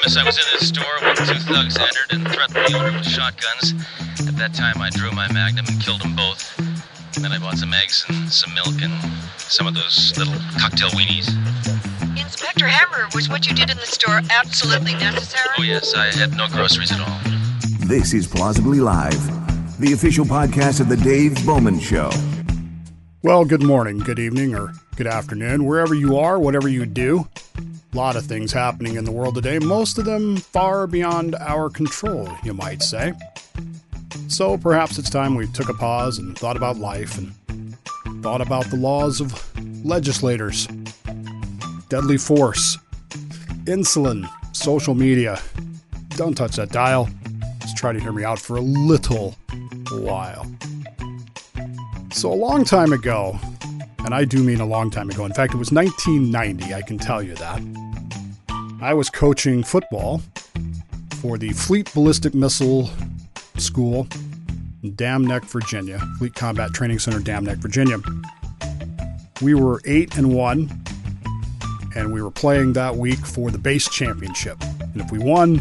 premise, I was in a store when two thugs entered and threatened the owner with shotguns. At that time, I drew my magnum and killed them both. And then I bought some eggs and some milk and some of those little cocktail weenies. Inspector Hammer, was what you did in the store absolutely necessary? Oh, yes, I had no groceries at all. This is Plausibly Live, the official podcast of The Dave Bowman Show. Well, good morning, good evening, or good afternoon, wherever you are, whatever you do. A lot of things happening in the world today, most of them far beyond our control, you might say. So perhaps it's time we took a pause and thought about life and thought about the laws of legislators, deadly force, insulin, social media. Don't touch that dial. Just try to hear me out for a little while. So, a long time ago, and I do mean a long time ago, in fact, it was 1990, I can tell you that, I was coaching football for the Fleet Ballistic Missile School in Dam Neck, Virginia, Fleet Combat Training Center, Dam Neck, Virginia. We were 8 and 1, and we were playing that week for the base championship. And if we won,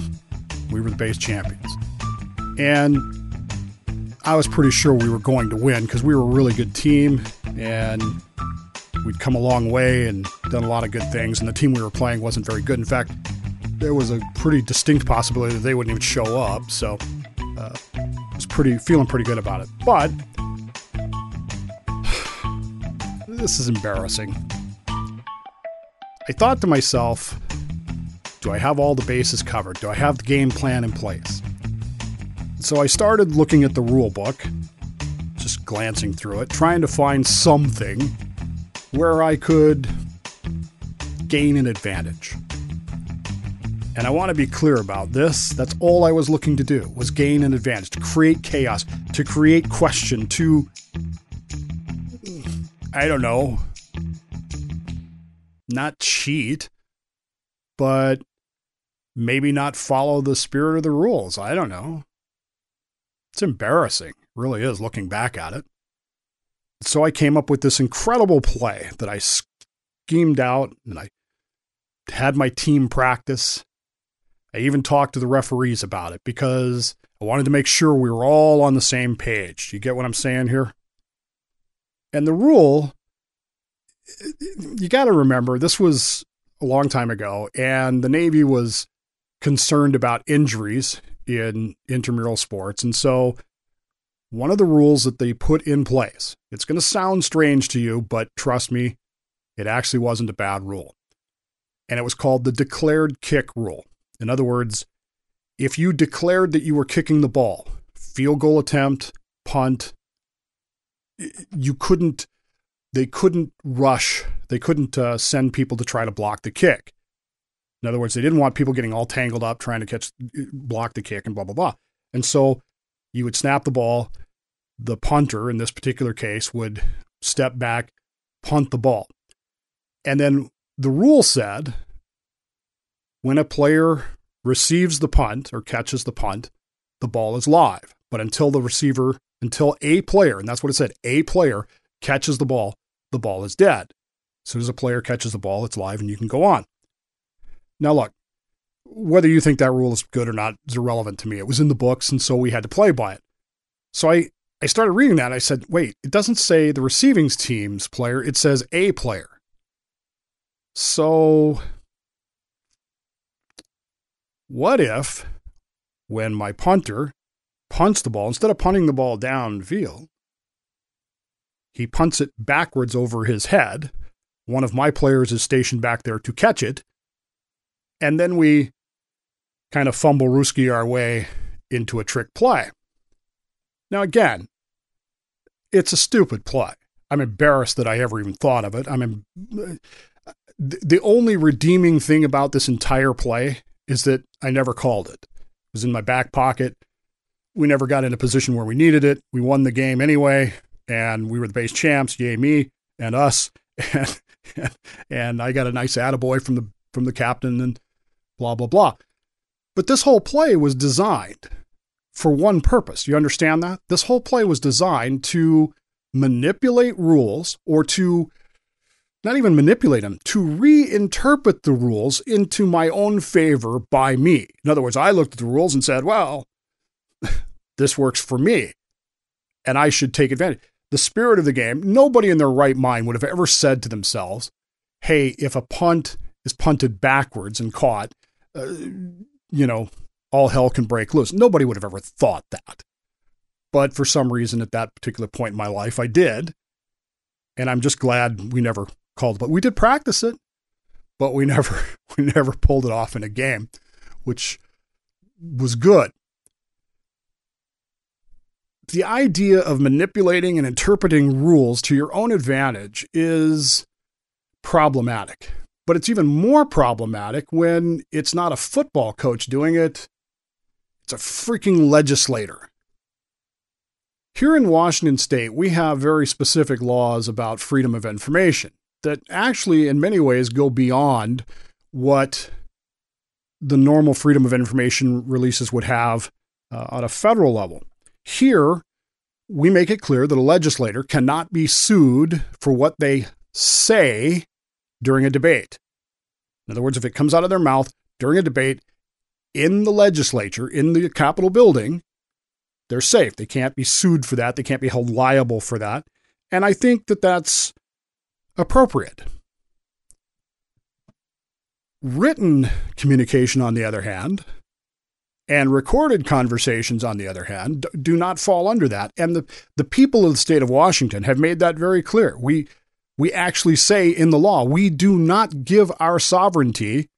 we were the base champions. And I was pretty sure we were going to win because we were a really good team and we'd come a long way and done a lot of good things. And the team we were playing wasn't very good. In fact, there was a pretty distinct possibility that they wouldn't even show up. So uh, I was pretty feeling pretty good about it. But this is embarrassing. I thought to myself, do I have all the bases covered? Do I have the game plan in place? So I started looking at the rule book, just glancing through it, trying to find something where I could gain an advantage. And I want to be clear about this. That's all I was looking to do was gain an advantage, to create chaos, to create question, to I don't know, not cheat, but maybe not follow the spirit of the rules. I don't know. It's embarrassing, it really is, looking back at it. So I came up with this incredible play that I schemed out and I had my team practice. I even talked to the referees about it because I wanted to make sure we were all on the same page. Do you get what I'm saying here? And the rule, you got to remember, this was a long time ago, and the Navy was concerned about injuries in intramural sports. And so, one of the rules that they put in place, it's going to sound strange to you, but trust me, it actually wasn't a bad rule. And it was called the declared kick rule. In other words, if you declared that you were kicking the ball, field goal attempt, punt, you couldn't they couldn't rush they couldn't uh, send people to try to block the kick in other words they didn't want people getting all tangled up trying to catch block the kick and blah blah blah and so you would snap the ball the punter in this particular case would step back punt the ball and then the rule said when a player receives the punt or catches the punt the ball is live but until the receiver until a player, and that's what it said, a player catches the ball, the ball is dead. As soon as a player catches the ball, it's live and you can go on. Now, look, whether you think that rule is good or not is irrelevant to me. It was in the books, and so we had to play by it. So I, I started reading that. I said, wait, it doesn't say the receiving team's player, it says a player. So, what if when my punter punts the ball, instead of punting the ball downfield, he punts it backwards over his head. One of my players is stationed back there to catch it. And then we kind of fumblerooski our way into a trick play. Now, again, it's a stupid play. I'm embarrassed that I ever even thought of it. I mean, the only redeeming thing about this entire play is that I never called it. It was in my back pocket we never got in a position where we needed it. We won the game anyway, and we were the base champs. Yay, me and us. And, and I got a nice attaboy from the from the captain and blah blah blah. But this whole play was designed for one purpose. You understand that? This whole play was designed to manipulate rules or to not even manipulate them, to reinterpret the rules into my own favor by me. In other words, I looked at the rules and said, well, this works for me and I should take advantage. The spirit of the game, nobody in their right mind would have ever said to themselves, hey, if a punt is punted backwards and caught, uh, you know, all hell can break loose. Nobody would have ever thought that. But for some reason, at that particular point in my life, I did. And I'm just glad we never called But we did practice it, but we never we never pulled it off in a game, which was good. The idea of manipulating and interpreting rules to your own advantage is problematic. But it's even more problematic when it's not a football coach doing it, it's a freaking legislator. Here in Washington state, we have very specific laws about freedom of information that actually, in many ways, go beyond what the normal freedom of information releases would have uh, on a federal level. Here, we make it clear that a legislator cannot be sued for what they say during a debate. In other words, if it comes out of their mouth during a debate in the legislature, in the Capitol building, they're safe. They can't be sued for that. They can't be held liable for that. And I think that that's appropriate. Written communication, on the other hand, and recorded conversations, on the other hand, do not fall under that. And the, the people of the state of Washington have made that very clear. We, we actually say in the law, we do not give our sovereignty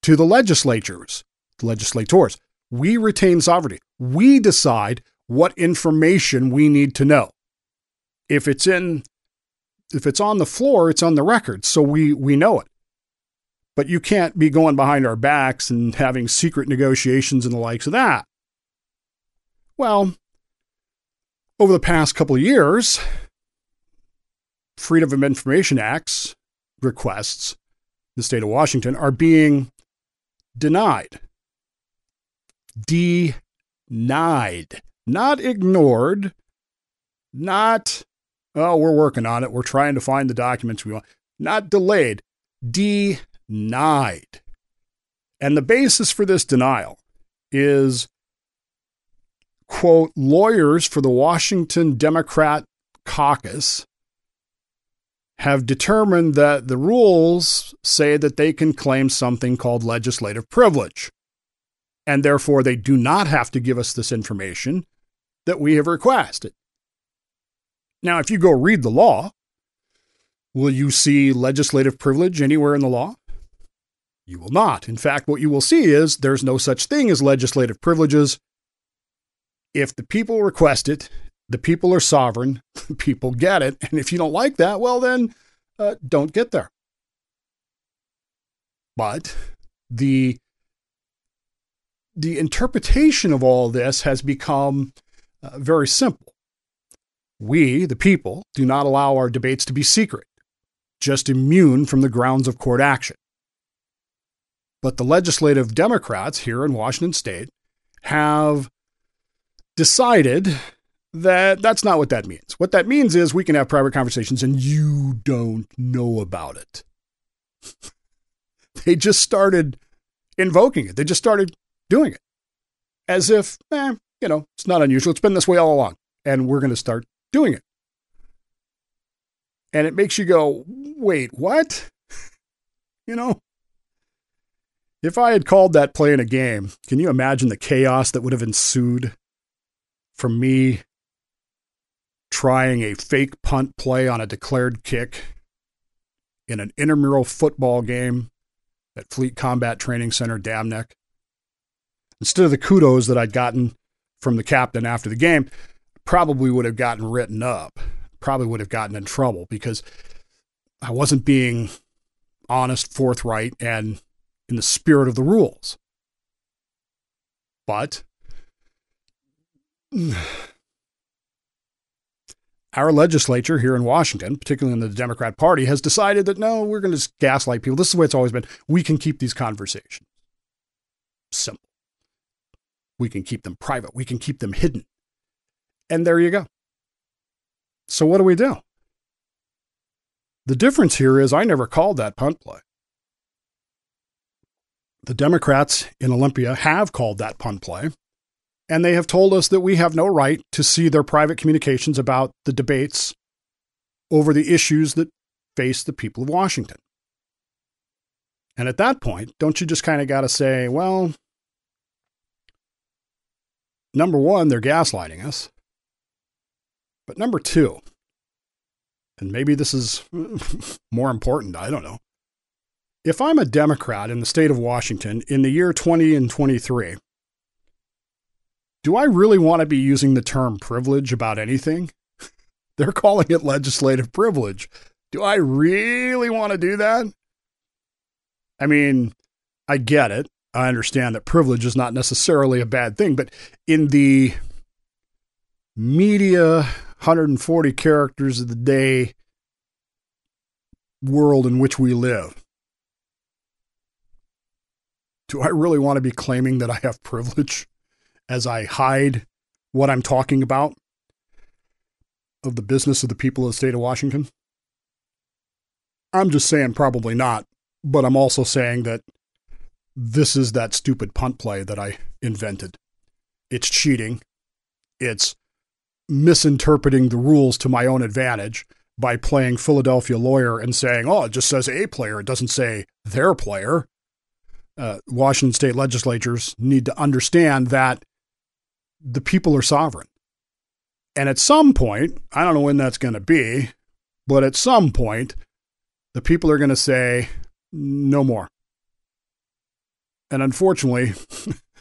to the legislatures, the legislators. We retain sovereignty. We decide what information we need to know. If it's in if it's on the floor, it's on the record, so we we know it. But you can't be going behind our backs and having secret negotiations and the likes of that. Well, over the past couple of years, Freedom of Information Acts requests in the state of Washington are being denied. Denied. Not ignored, not Oh, we're working on it. We're trying to find the documents we want. Not delayed, denied. And the basis for this denial is, quote, lawyers for the Washington Democrat caucus have determined that the rules say that they can claim something called legislative privilege. And therefore, they do not have to give us this information that we have requested. Now, if you go read the law, will you see legislative privilege anywhere in the law? You will not. In fact, what you will see is there's no such thing as legislative privileges. If the people request it, the people are sovereign, people get it. And if you don't like that, well, then uh, don't get there. But the the interpretation of all this has become uh, very simple. We, the people, do not allow our debates to be secret, just immune from the grounds of court action. But the legislative Democrats here in Washington state have decided that that's not what that means. What that means is we can have private conversations and you don't know about it. they just started invoking it. They just started doing it as if, eh, you know, it's not unusual. It's been this way all along. And we're going to start doing it. And it makes you go, wait, what? you know, if I had called that play in a game, can you imagine the chaos that would have ensued from me trying a fake punt play on a declared kick in an intramural football game at Fleet Combat Training Center, Dam Neck? Instead of the kudos that I'd gotten from the captain after the game, probably would have gotten written up, probably would have gotten in trouble because I wasn't being honest, forthright, and in the spirit of the rules. But our legislature here in Washington, particularly in the Democrat Party, has decided that no, we're going to just gaslight people. This is the way it's always been. We can keep these conversations simple. We can keep them private. We can keep them hidden. And there you go. So what do we do? The difference here is I never called that punt play. The Democrats in Olympia have called that punt play, and they have told us that we have no right to see their private communications about the debates over the issues that face the people of Washington. And at that point, don't you just kind of got to say, well, number one, they're gaslighting us. But number two, and maybe this is more important, I don't know. If I'm a Democrat in the state of Washington in the year 20 and 23, do I really want to be using the term privilege about anything? They're calling it legislative privilege. Do I really want to do that? I mean, I get it. I understand that privilege is not necessarily a bad thing, but in the media 140 characters of the day world in which we live, do I really want to be claiming that I have privilege as I hide what I'm talking about of the business of the people of the state of Washington? I'm just saying, probably not. But I'm also saying that this is that stupid punt play that I invented. It's cheating. It's misinterpreting the rules to my own advantage by playing Philadelphia lawyer and saying, oh, it just says a player. It doesn't say their player. Uh, Washington state legislatures need to understand that the people are sovereign. And at some point, I don't know when that's going to be, but at some point, the people are going to say, no more. And unfortunately,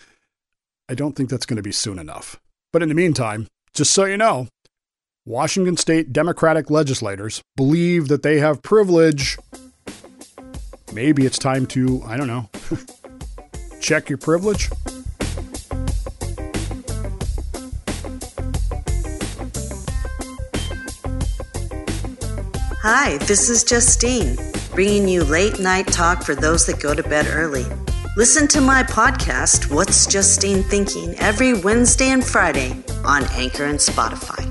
I don't think that's going to be soon enough. But in the meantime, just so you know, Washington state Democratic legislators believe that they have privilege. Maybe it's time to, I don't know, check your privilege. Hi, this is Justine, bringing you late night talk for those that go to bed early. Listen to my podcast, What's Justine Thinking, every Wednesday and Friday on Anchor and Spotify.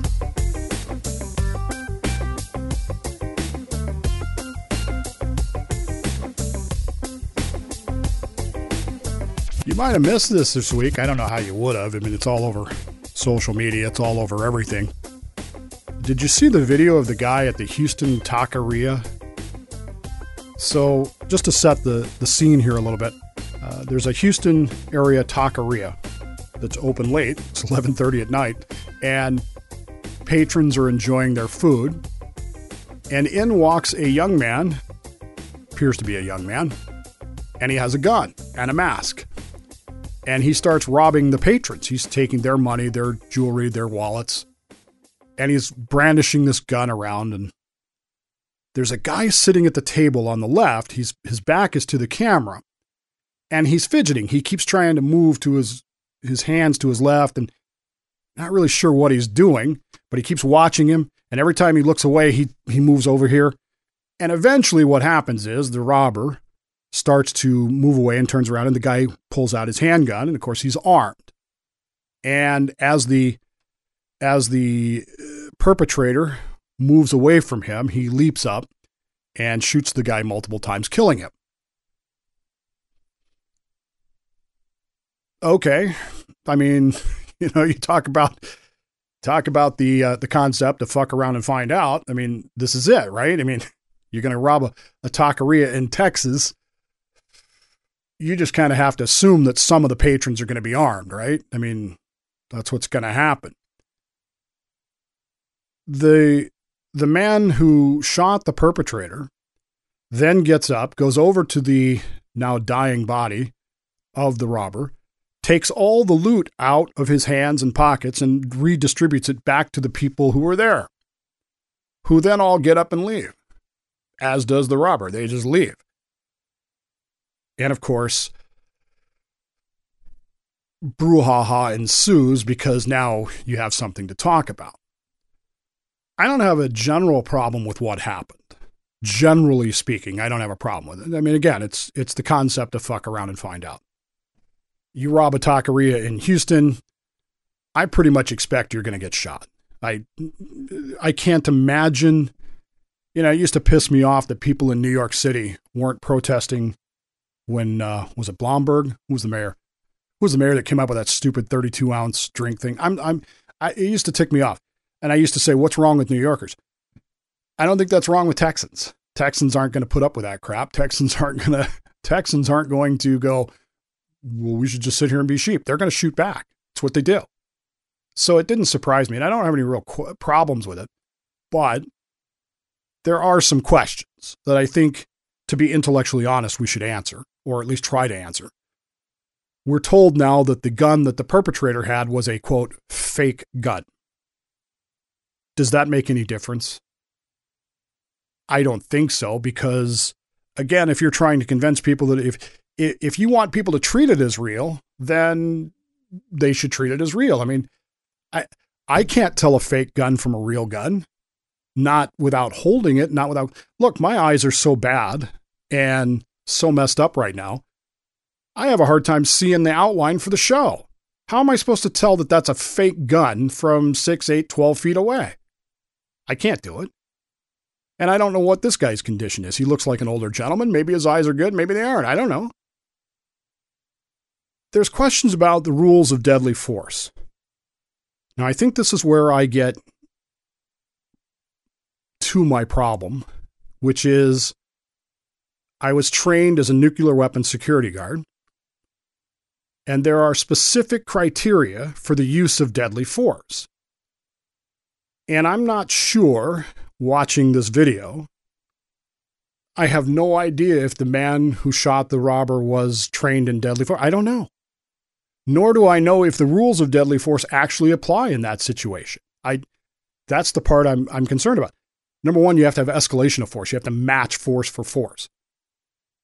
You might have missed this this week. I don't know how you would have. I mean, it's all over social media, it's all over everything. Did you see the video of the guy at the Houston Taqueria? So, just to set the, the scene here a little bit, uh, there's a Houston area taqueria that's open late. It's 11:30 at night, and patrons are enjoying their food. And in walks a young man, appears to be a young man, and he has a gun and a mask. And he starts robbing the patrons. He's taking their money, their jewelry, their wallets, and he's brandishing this gun around and there's a guy sitting at the table on the left. He's his back is to the camera and he's fidgeting. He keeps trying to move to his his hands to his left and not really sure what he's doing but he keeps watching him and every time he looks away he he moves over here. And eventually what happens is the robber starts to move away and turns around and the guy pulls out his handgun and of course he's armed. And as the as the uh, perpetrator moves away from him, he leaps up and shoots the guy multiple times, killing him. Okay, I mean, you know, you talk about talk about the uh, the concept of fuck around and find out. I mean, this is it, right? I mean, you're going to rob a, a taqueria in Texas. You just kind of have to assume that some of the patrons are going to be armed, right? I mean, that's what's going to happen the the man who shot the perpetrator then gets up, goes over to the now dying body of the robber, takes all the loot out of his hands and pockets and redistributes it back to the people who were there, who then all get up and leave, as does the robber. They just leave. And of course, brouhaha ensues because now you have something to talk about. I don't have a general problem with what happened. Generally speaking, I don't have a problem with it. I mean, again, it's it's the concept of fuck around and find out. You rob a taqueria in Houston, I pretty much expect you're going to get shot. I I can't imagine You know, it used to piss me off that people in New York City weren't protesting when, uh, was it Bloomberg? Who was the mayor? Who was the mayor that came up with that stupid 32 ounce drink thing? I'm, I'm, I, it used to tick me off. And I used to say, what's wrong with New Yorkers? I don't think that's wrong with Texans. Texans aren't going to put up with that crap. Texans aren't going to, Texans aren't going to go, well, we should just sit here and be sheep. They're going to shoot back. It's what they do. So it didn't surprise me. And I don't have any real qu- problems with it. But there are some questions that I think, to be intellectually honest, we should answer, or at least try to answer. We're told now that the gun that the perpetrator had was a quote, fake gun. Does that make any difference? I don't think so because again, if you're trying to convince people that if if you want people to treat it as real, then they should treat it as real. I mean, I I can't tell a fake gun from a real gun, not without holding it, not without Look, my eyes are so bad and so messed up right now. I have a hard time seeing the outline for the show. How am I supposed to tell that that's a fake gun from 6, 8, 12 feet away? I can't do it. And I don't know what this guy's condition is. He looks like an older gentleman. Maybe his eyes are good. Maybe they aren't. I don't know. There's questions about the rules of deadly force. Now, I think this is where I get to my problem, which is I was trained as a nuclear weapons security guard, and there are specific criteria for the use of deadly force. And I'm not sure, watching this video, I have no idea if the man who shot the robber was trained in deadly force. I don't know. Nor do I know if the rules of deadly force actually apply in that situation. I that's the part I'm I'm concerned about. Number one, you have to have escalation of force. You have to match force for force.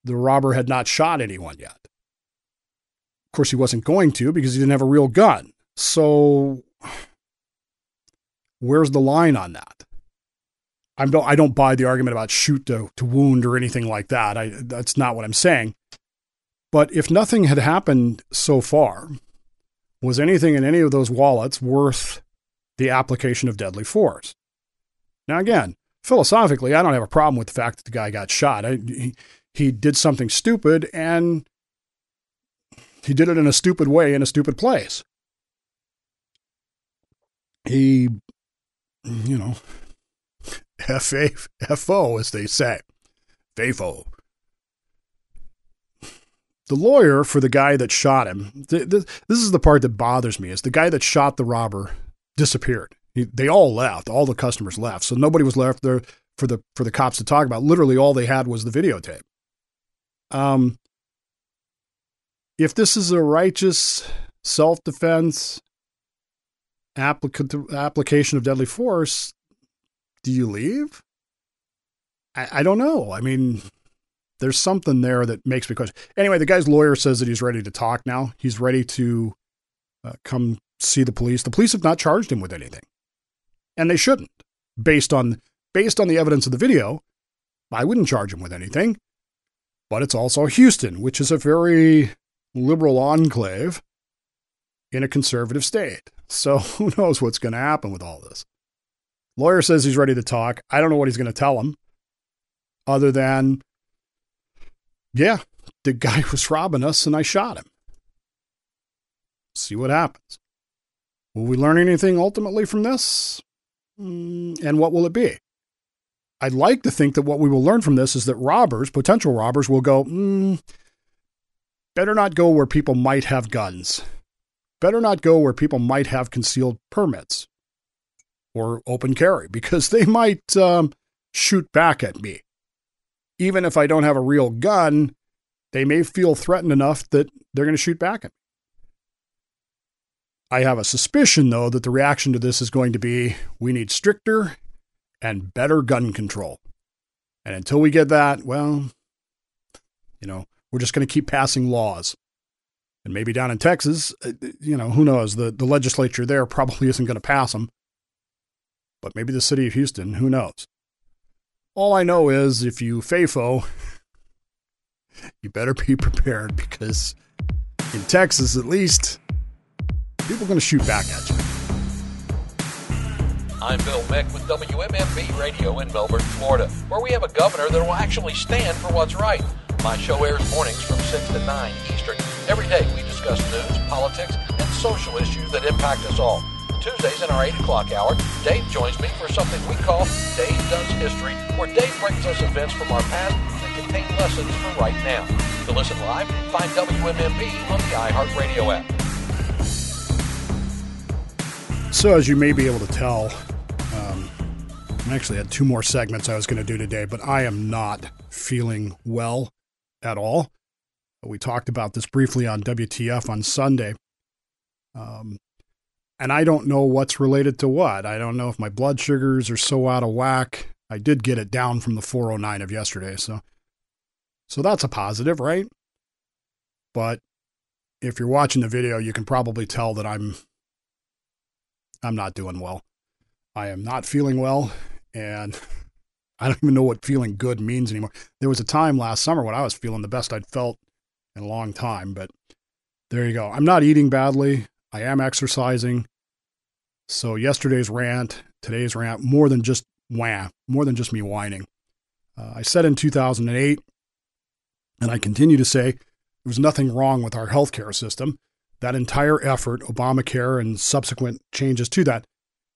The robber had not shot anyone yet. Of course, he wasn't going to because he didn't have a real gun. So, where's the line on that? I don't, I don't buy the argument about shoot to, to wound or anything like that. I, that's not what I'm saying. But if nothing had happened so far, was anything in any of those wallets worth the application of deadly force? Now, again, philosophically, I don't have a problem with the fact that the guy got shot. I, he, he did something stupid and he did it in a stupid way in a stupid place. He, you know, F A F O, as they say, FAFO. The lawyer for the guy that shot him, th- th- this is the part that bothers me, is the guy that shot the robber disappeared. He, they all left. All the customers left. So nobody was left there for the for the cops to talk about. Literally, all they had was the videotape. Um, if this is a righteous self defense applica- application of deadly force, do you leave? I, I don't know. I mean, there's something there that makes me question. Anyway, the guy's lawyer says that he's ready to talk now. He's ready to uh, come see the police. The police have not charged him with anything and they shouldn't. Based on based on the evidence of the video, I wouldn't charge him with anything. But it's also Houston, which is a very liberal enclave in a conservative state. So who knows what's going to happen with all this? Lawyer says he's ready to talk. I don't know what he's going to tell him other than, yeah, the guy was robbing us and I shot him. See what happens. Will we learn anything ultimately from this? Mm, and what will it be? I'd like to think that what we will learn from this is that robbers, potential robbers, will go, mm, better not go where people might have guns. Better not go where people might have concealed permits or open carry because they might um, shoot back at me. Even if I don't have a real gun, they may feel threatened enough that they're going to shoot back at me. I have a suspicion, though, that the reaction to this is going to be we need stricter and better gun control. And until we get that, well, you know, we're just going to keep passing laws. And maybe down in Texas, uh, you know, who knows? The, the legislature there probably isn't going to pass them. But maybe the city of Houston, who knows? All I know is if you FAFO, you better be prepared because in Texas, at least, people are going to shoot back at you. I'm Bill Mick with WMMB Radio in Melbourne, Florida, where we have a governor that will actually stand for what's right. My show airs mornings from 6 to 9 Eastern. Every day we discuss news, politics, and social issues that impact us all. Tuesdays in our 8 o'clock hour, Dave joins me for something we call Dave Does History, where Dave brings us events from our past that contain lessons for right now. To listen live, find WMMB on the iHeartRadio app. So, as you may be able to tell, um, I actually had two more segments I was going to do today, but I am not feeling well at all. We talked about this briefly on WTF on Sunday. Um, and I don't know what's related to what. I don't know if my blood sugars are so out of whack. I did get it down from the 409 of yesterday, so so that's a positive, right? But if you're watching the video, you can probably tell that I'm I'm not doing well. I am not feeling well, and I don't even know what feeling good means anymore. There was a time last summer when I was feeling the best I'd felt in a long time, but there you go. I'm not eating badly. I am exercising. So yesterday's rant, today's rant, more than just wah, more than just me whining. Uh, I said in 2008, and I continue to say, there was nothing wrong with our healthcare system. That entire effort, Obamacare and subsequent changes to that,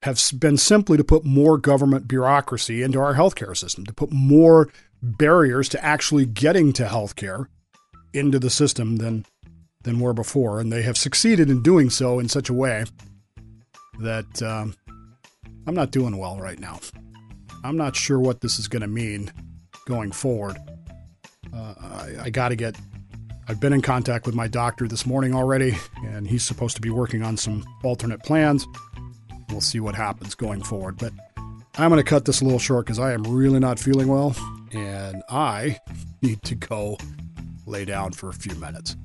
have been simply to put more government bureaucracy into our healthcare system, to put more barriers to actually getting to healthcare into the system than than were before, and they have succeeded in doing so in such a way that um, I'm not doing well right now. I'm not sure what this is going to mean going forward. Uh, I, I got to get. I've been in contact with my doctor this morning already, and he's supposed to be working on some alternate plans. We'll see what happens going forward. But I'm going to cut this a little short because I am really not feeling well, and I need to go lay down for a few minutes.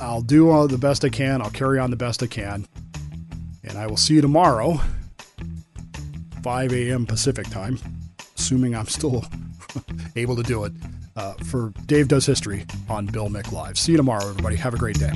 I'll do all the best I can. I'll carry on the best I can. And I will see you tomorrow, 5 a.m. Pacific time, assuming I'm still able to do it, uh, for Dave Does History on Bill Mick Live. See you tomorrow, everybody. Have a great day.